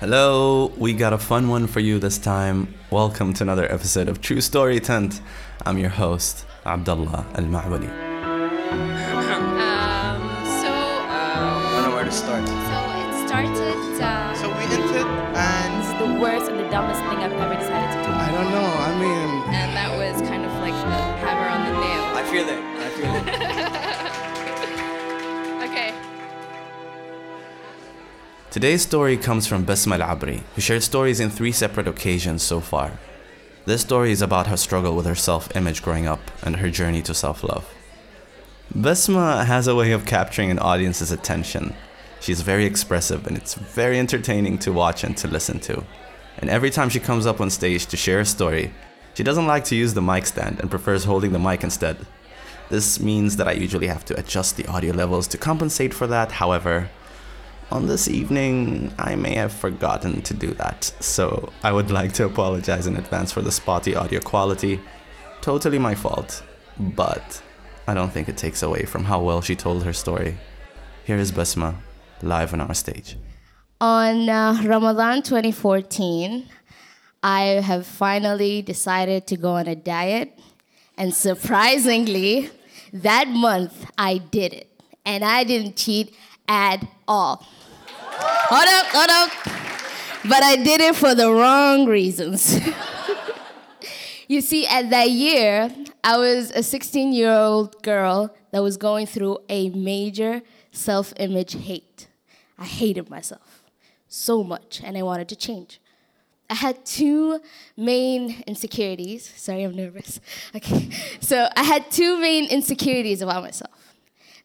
Hello, we got a fun one for you this time. Welcome to another episode of True Story Tent. I'm your host, Abdullah Al Ma'wali. Um, so, I don't know where to start. so it started. Uh, So we entered, and it's the worst and the dumbest thing I've ever decided to do. I don't know. I mean, And that was kind of like the hammer on the nail. I feel it. I feel it. Today's story comes from Basma Al Abri, who shared stories in three separate occasions so far. This story is about her struggle with her self image growing up and her journey to self love. Basma has a way of capturing an audience's attention. She's very expressive and it's very entertaining to watch and to listen to. And every time she comes up on stage to share a story, she doesn't like to use the mic stand and prefers holding the mic instead. This means that I usually have to adjust the audio levels to compensate for that. However, on this evening, I may have forgotten to do that, so I would like to apologize in advance for the spotty audio quality. Totally my fault, but I don't think it takes away from how well she told her story. Here is Basma, live on our stage. On uh, Ramadan 2014, I have finally decided to go on a diet. And surprisingly, that month I did it. And I didn't cheat at all. Hold up, hold up. But I did it for the wrong reasons. you see, at that year, I was a 16 year old girl that was going through a major self image hate. I hated myself so much and I wanted to change. I had two main insecurities. Sorry, I'm nervous. Okay. So I had two main insecurities about myself.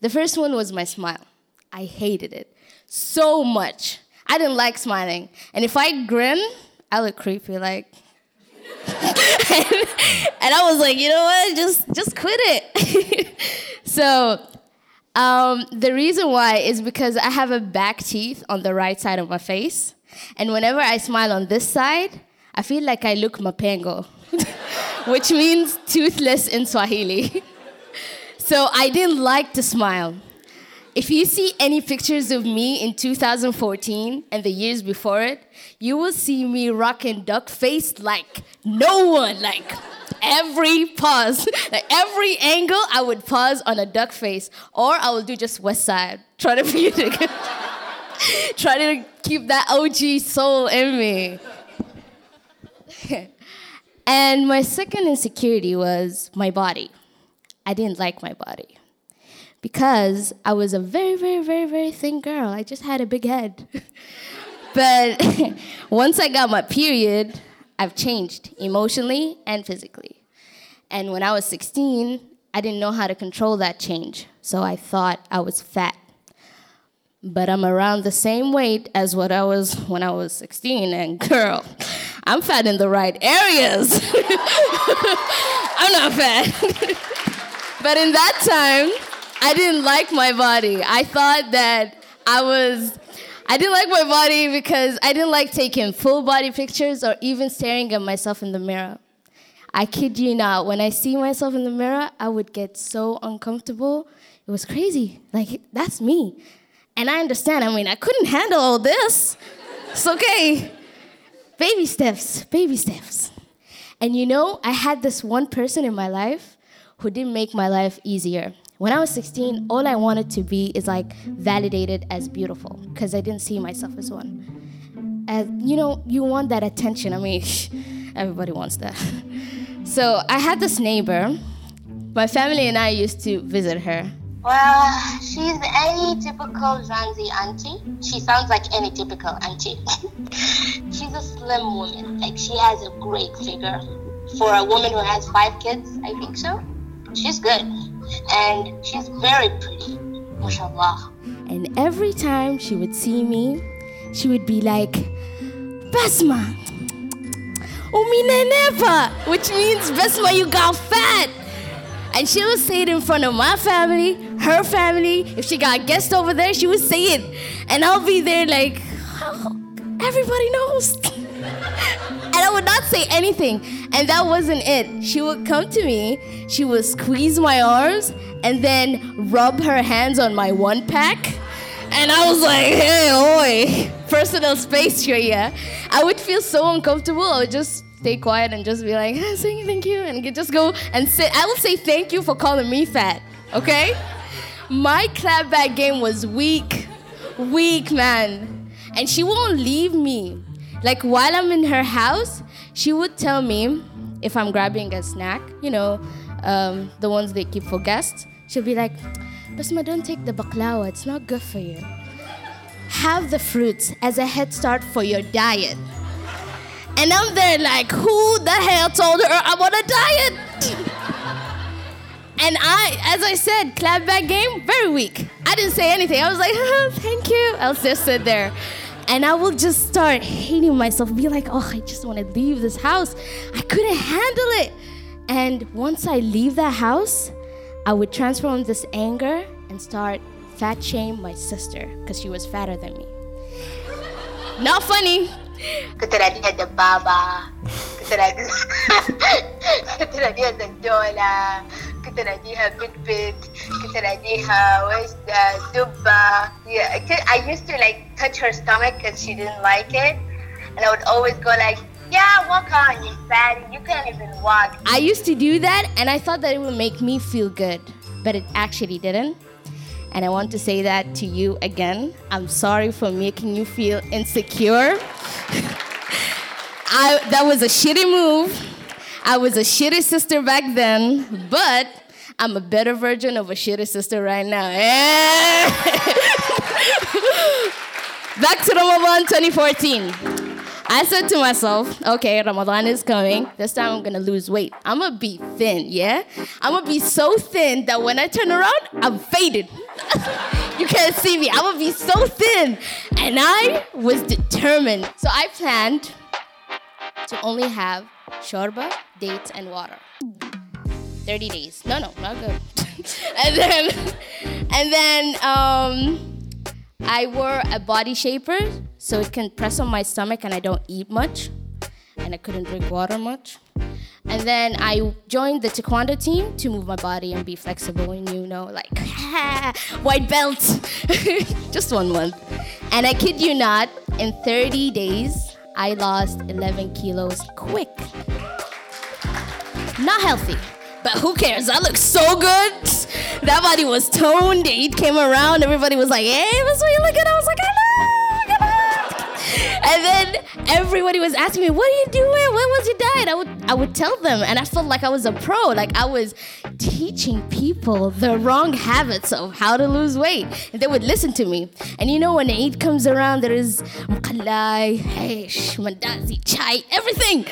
The first one was my smile. I hated it so much. I didn't like smiling. And if I grin, I look creepy like and, and I was like, you know what? Just just quit it. so um, the reason why is because I have a back teeth on the right side of my face, and whenever I smile on this side, I feel like I look mapengo, which means toothless in Swahili. so I didn't like to smile. If you see any pictures of me in 2014 and the years before it, you will see me rocking duck face like no one. Like every pause, like every angle, I would pause on a duck face, or I will do just west side. To be try to keep that OG soul in me. and my second insecurity was my body. I didn't like my body because I was a very, very, very, very thin girl. I just had a big head. but once I got my period, I've changed emotionally and physically. And when I was 16, I didn't know how to control that change. So I thought I was fat. But I'm around the same weight as what I was when I was 16. And girl, I'm fat in the right areas. I'm not fat. but in that time, I didn't like my body. I thought that I was, I didn't like my body because I didn't like taking full body pictures or even staring at myself in the mirror. I kid you not, when I see myself in the mirror, I would get so uncomfortable. It was crazy. Like, that's me. And I understand. I mean, I couldn't handle all this. It's okay. Baby steps, baby steps. And you know, I had this one person in my life who didn't make my life easier. When I was 16, all I wanted to be is like validated as beautiful because I didn't see myself as one. As, you know, you want that attention. I mean, everybody wants that. So I had this neighbor. My family and I used to visit her. Well, she's any typical Zanzi auntie. She sounds like any typical auntie. she's a slim woman. Like she has a great figure. For a woman who has five kids, I think so. She's good. And she's very pretty. MashaAllah. And every time she would see me, she would be like, Basma, uminenepa, which means Basma, you got fat. And she would say it in front of my family, her family. If she got guests over there, she would say it. And I'll be there like, "Oh, everybody knows. I would not say anything. And that wasn't it. She would come to me, she would squeeze my arms, and then rub her hands on my one pack. And I was like, hey, oi, personal space here, yeah, I would feel so uncomfortable. I would just stay quiet and just be like, ah, saying thank you, and just go and say, I will say thank you for calling me fat, okay? My clapback game was weak, weak, man. And she won't leave me. Like while I'm in her house, she would tell me if I'm grabbing a snack, you know, um, the ones they keep for guests. She'll be like, Basma, don't take the baklawa, it's not good for you. Have the fruits as a head start for your diet. And I'm there like, who the hell told her I'm on a diet? and I, as I said, clapback game, very weak. I didn't say anything. I was like, oh, thank you. I'll just sit there. And I will just start hating myself, be like, oh, I just want to leave this house. I couldn't handle it. And once I leave that house, I would transform this anger and start fat shame my sister because she was fatter than me. Not funny. Kutarajia the baba. Kutarajia the dollar. زندولة كتراديها بيت بيت كتراديها ويش دبة Yeah, I used to like touch her stomach because she didn't like it and I would always go like yeah walk on you fatty you can't even walk I used to do that and I thought that it would make me feel good, but it actually didn't. And I want to say that to you again. I'm sorry for making you feel insecure. I, that was a shitty move. I was a shitty sister back then, but I'm a better version of a shitty sister right now. Yeah. back to Ramadan 2014. I said to myself, okay, Ramadan is coming. This time I'm gonna lose weight. I'm gonna be thin, yeah? I'm gonna be so thin that when I turn around, I'm faded. you can't see me. I'm gonna be so thin. And I was determined. So I planned to only have shorba, dates, and water. 30 days. No, no, not good. and then, and then, um, I wore a body shaper so it can press on my stomach and I don't eat much. And I couldn't drink water much. And then I joined the taekwondo team to move my body and be flexible and you know, like white belt. Just one month. And I kid you not, in 30 days, I lost 11 kilos quick. Not healthy, but who cares? I look so good. That body was toned. The came around. Everybody was like, hey, that's what you look at. I was like, I know. Look at that." And then everybody was asking me, "What are you doing? What was your diet?" I would I would tell them, and I felt like I was a pro. Like I was teaching people the wrong habits of how to lose weight, and they would listen to me. And you know, when Eid comes around, there is mukallai, hesh, mandazi, chai, everything.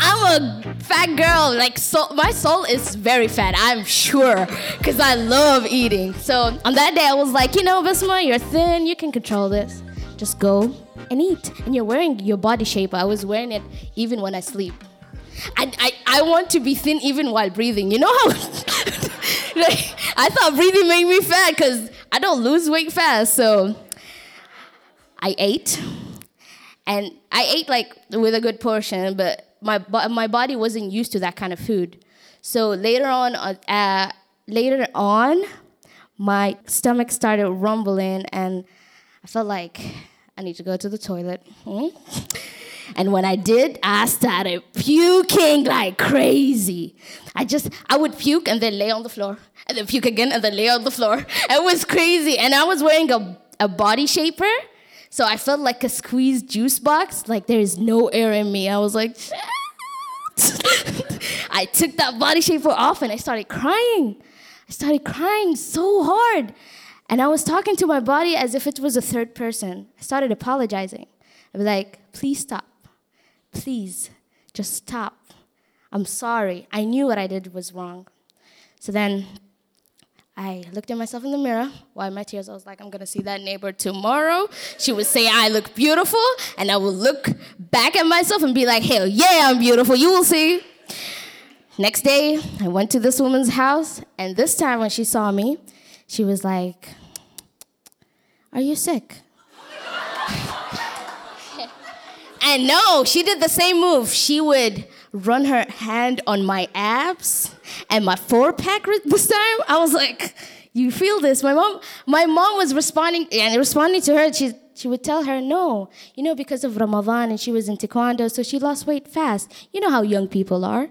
I'm a fat girl. Like so, my soul is very fat. I'm sure, because I love eating. So on that day, I was like, you know, Bisma, you're thin. You can control this. Just go and eat. And you're wearing your body shape. I was wearing it even when I sleep. I, I, I want to be thin even while breathing. You know how? like, I thought breathing made me fat because I don't lose weight fast. So I ate. And I ate like with a good portion, but my, my body wasn't used to that kind of food. So later on, uh, uh, later on, my stomach started rumbling and I felt like I need to go to the toilet. Hmm? And when I did, I started puking like crazy. I just, I would puke and then lay on the floor, and then puke again and then lay on the floor. It was crazy. And I was wearing a, a body shaper, so I felt like a squeezed juice box, like there is no air in me. I was like, I took that body shaper off and I started crying. I started crying so hard. And I was talking to my body as if it was a third person. I started apologizing. I was like, please stop. Please, just stop. I'm sorry. I knew what I did was wrong. So then I looked at myself in the mirror, wiped my tears. I was like, I'm gonna see that neighbor tomorrow. She would say I look beautiful, and I will look back at myself and be like, hell yeah, I'm beautiful. You will see. Next day, I went to this woman's house, and this time when she saw me, she was like, Are you sick? and no, she did the same move. She would run her hand on my abs and my four pack this time. I was like, you feel this. My mom, my mom was responding and responding to her. She she would tell her no, you know, because of Ramadan and she was in taekwondo, so she lost weight fast. You know how young people are,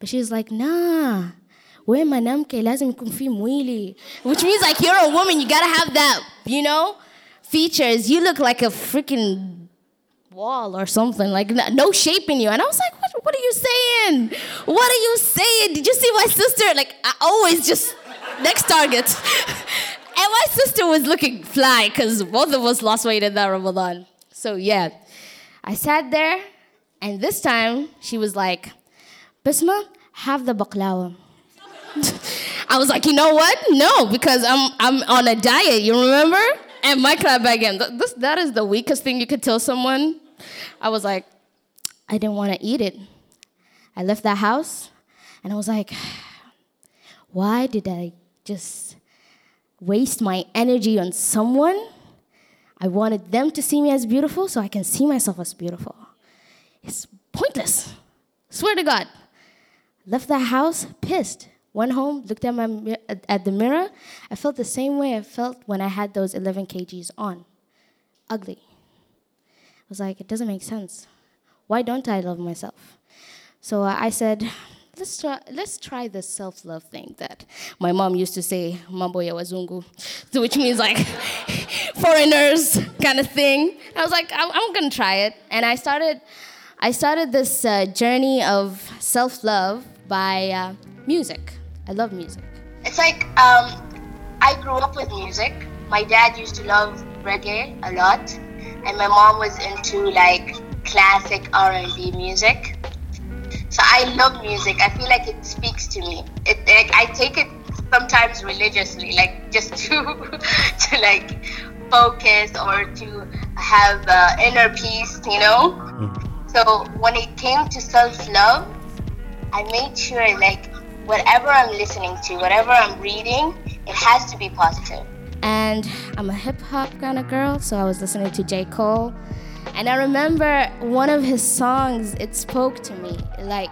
but she was like, nah we're mwanamke lazima mwili. Which means like you're a woman you gotta have that you know? Features you look like a freaking wall or something like no shape in you. And i was like what, what are you saying? What are you saying? Did you see my sister? Like i always just next target. And my sister was looking fly because both of us lost weight in that ramadan. So yeah. I sat there and this time she was like basma have the baklawa I was like, you know what? No, because I'm I'm on a diet. You remember? And my club again. th- This that is the weakest thing you could tell someone. I was like, I didn't want to eat it. I left that house, and I was like, why did I just waste my energy on someone? I wanted them to see me as beautiful, so I can see myself as beautiful. It's pointless. Swear to God. Left that house pissed. Went home, looked at my at the mirror. I felt the same way I felt when I had those 11 kgs on. Ugly. I was like, it doesn't make sense. Why don't I love myself? So I said, let's try, let's try this self-love thing that my mom used to say, mambo wazungu, which means like foreigners kind of thing. I was like, I'm, I'm gonna try it, and I started, I started this uh, journey of self-love by uh, music. I love music. It's like um, I grew up with music. My dad used to love reggae a lot, and my mom was into like classic R&B music. So I love music. I feel like it speaks to me. It like, I take it sometimes religiously, like just to to like focus or to have uh, inner peace, you know. So when it came to self love, I made sure like whatever I'm listening to, whatever I'm reading, it has to be positive. and I'm a hip hop kind of girl, so I was listening to J. Cole. And I remember one of his songs, it spoke to me. Like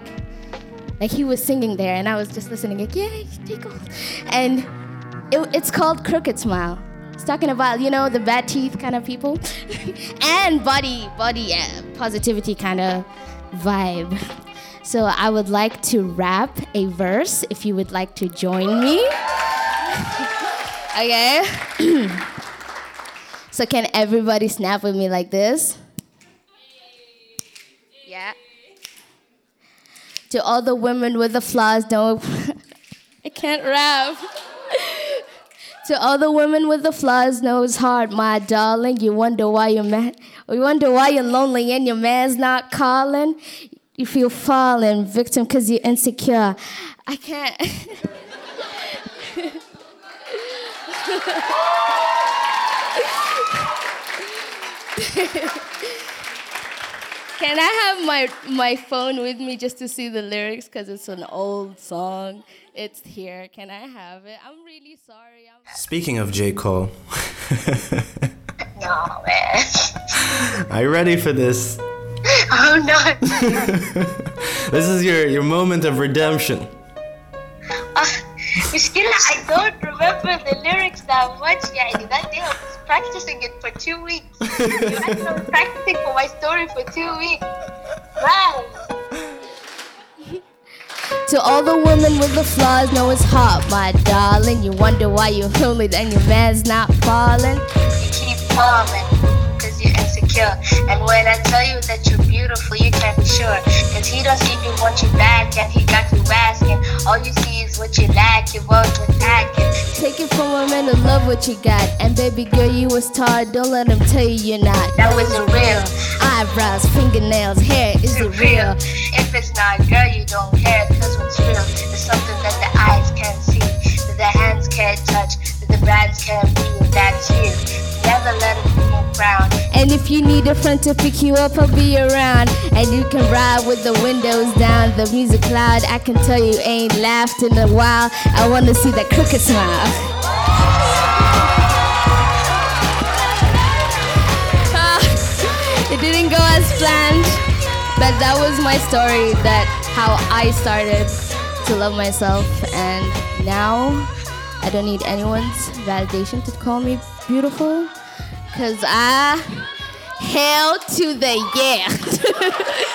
like he was singing there and I was just listening like, yay, J. Cole. And it, it's called Crooked Smile. It's talking about, you know, the bad teeth kind of people. and body, body uh, positivity kind of vibe. So I would like to rap a verse if you would like to join me. Okay. so can everybody snap with me like this? Yeah. To all the women with the flaws, don't. I can't rap. to all the women with the flaws, know it's hard, my darling. You wonder why you're mad. You wonder why you're lonely and your man's not calling. You feel fallen victim because you're insecure. I can't. Can I have my my phone with me just to see the lyrics because it's an old song. It's here. Can I have it? I'm really sorry. I'm Speaking of J. Cole, No man. are you ready for this? Oh no. This is your, your moment of redemption. Uh, Mushkila, I don't remember the lyrics that much. Yeah, that day I was practicing it for two weeks. Imagine I was practicing for my story for two weeks. Wow. To all the women with the flaws, know it's hot, my darling. You wonder why you're lonely and your man's not falling. You keep falling because you're. And when I tell you that you're beautiful, you can't be sure. Because he doesn't even want you back and he got you asking. All you see is what you lack, your words attacking. Take it from a man to love what you got. And baby girl, you was tired. Don't let him tell you you're not. That wasn't real. Eyebrows, fingernails, hair, is it real? If it's not, girl, you don't care. Cause what's real is something that the eyes can't see, that the hands can't touch, that the brands can't feel. That's you. Never let it move around. And if you need a friend to pick you up, I'll be around. And you can ride with the windows down, the music loud. I can tell you ain't laughed in a while. I wanna see that crooked smile. It didn't go as planned, but that was my story. That how I started to love myself, and now I don't need anyone's validation to call me beautiful. Cause I hail to the yeah.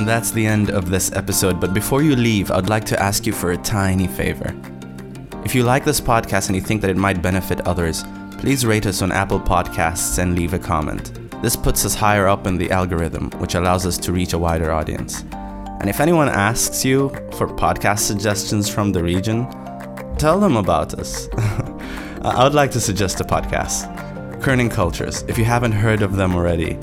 And that's the end of this episode. But before you leave, I'd like to ask you for a tiny favor. If you like this podcast and you think that it might benefit others, please rate us on Apple Podcasts and leave a comment. This puts us higher up in the algorithm, which allows us to reach a wider audience. And if anyone asks you for podcast suggestions from the region, tell them about us. I would like to suggest a podcast Kerning Cultures, if you haven't heard of them already.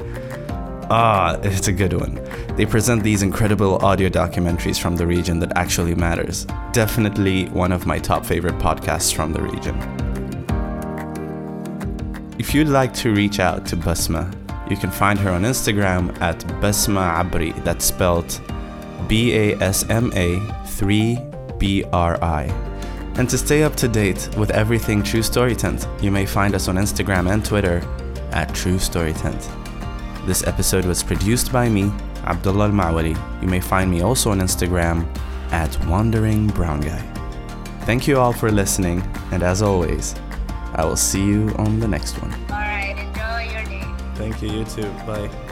Ah, it's a good one. They present these incredible audio documentaries from the region that actually matters. Definitely one of my top favorite podcasts from the region. If you'd like to reach out to Basma, you can find her on Instagram at Basma Abri, that's spelled B A S M A 3 B R I. And to stay up to date with everything True Story Tent, you may find us on Instagram and Twitter at True Story Tent. This episode was produced by me, Abdullah Al Mawali. You may find me also on Instagram at Wandering Brown Guy. Thank you all for listening, and as always, I will see you on the next one. Thank you, you too. Bye.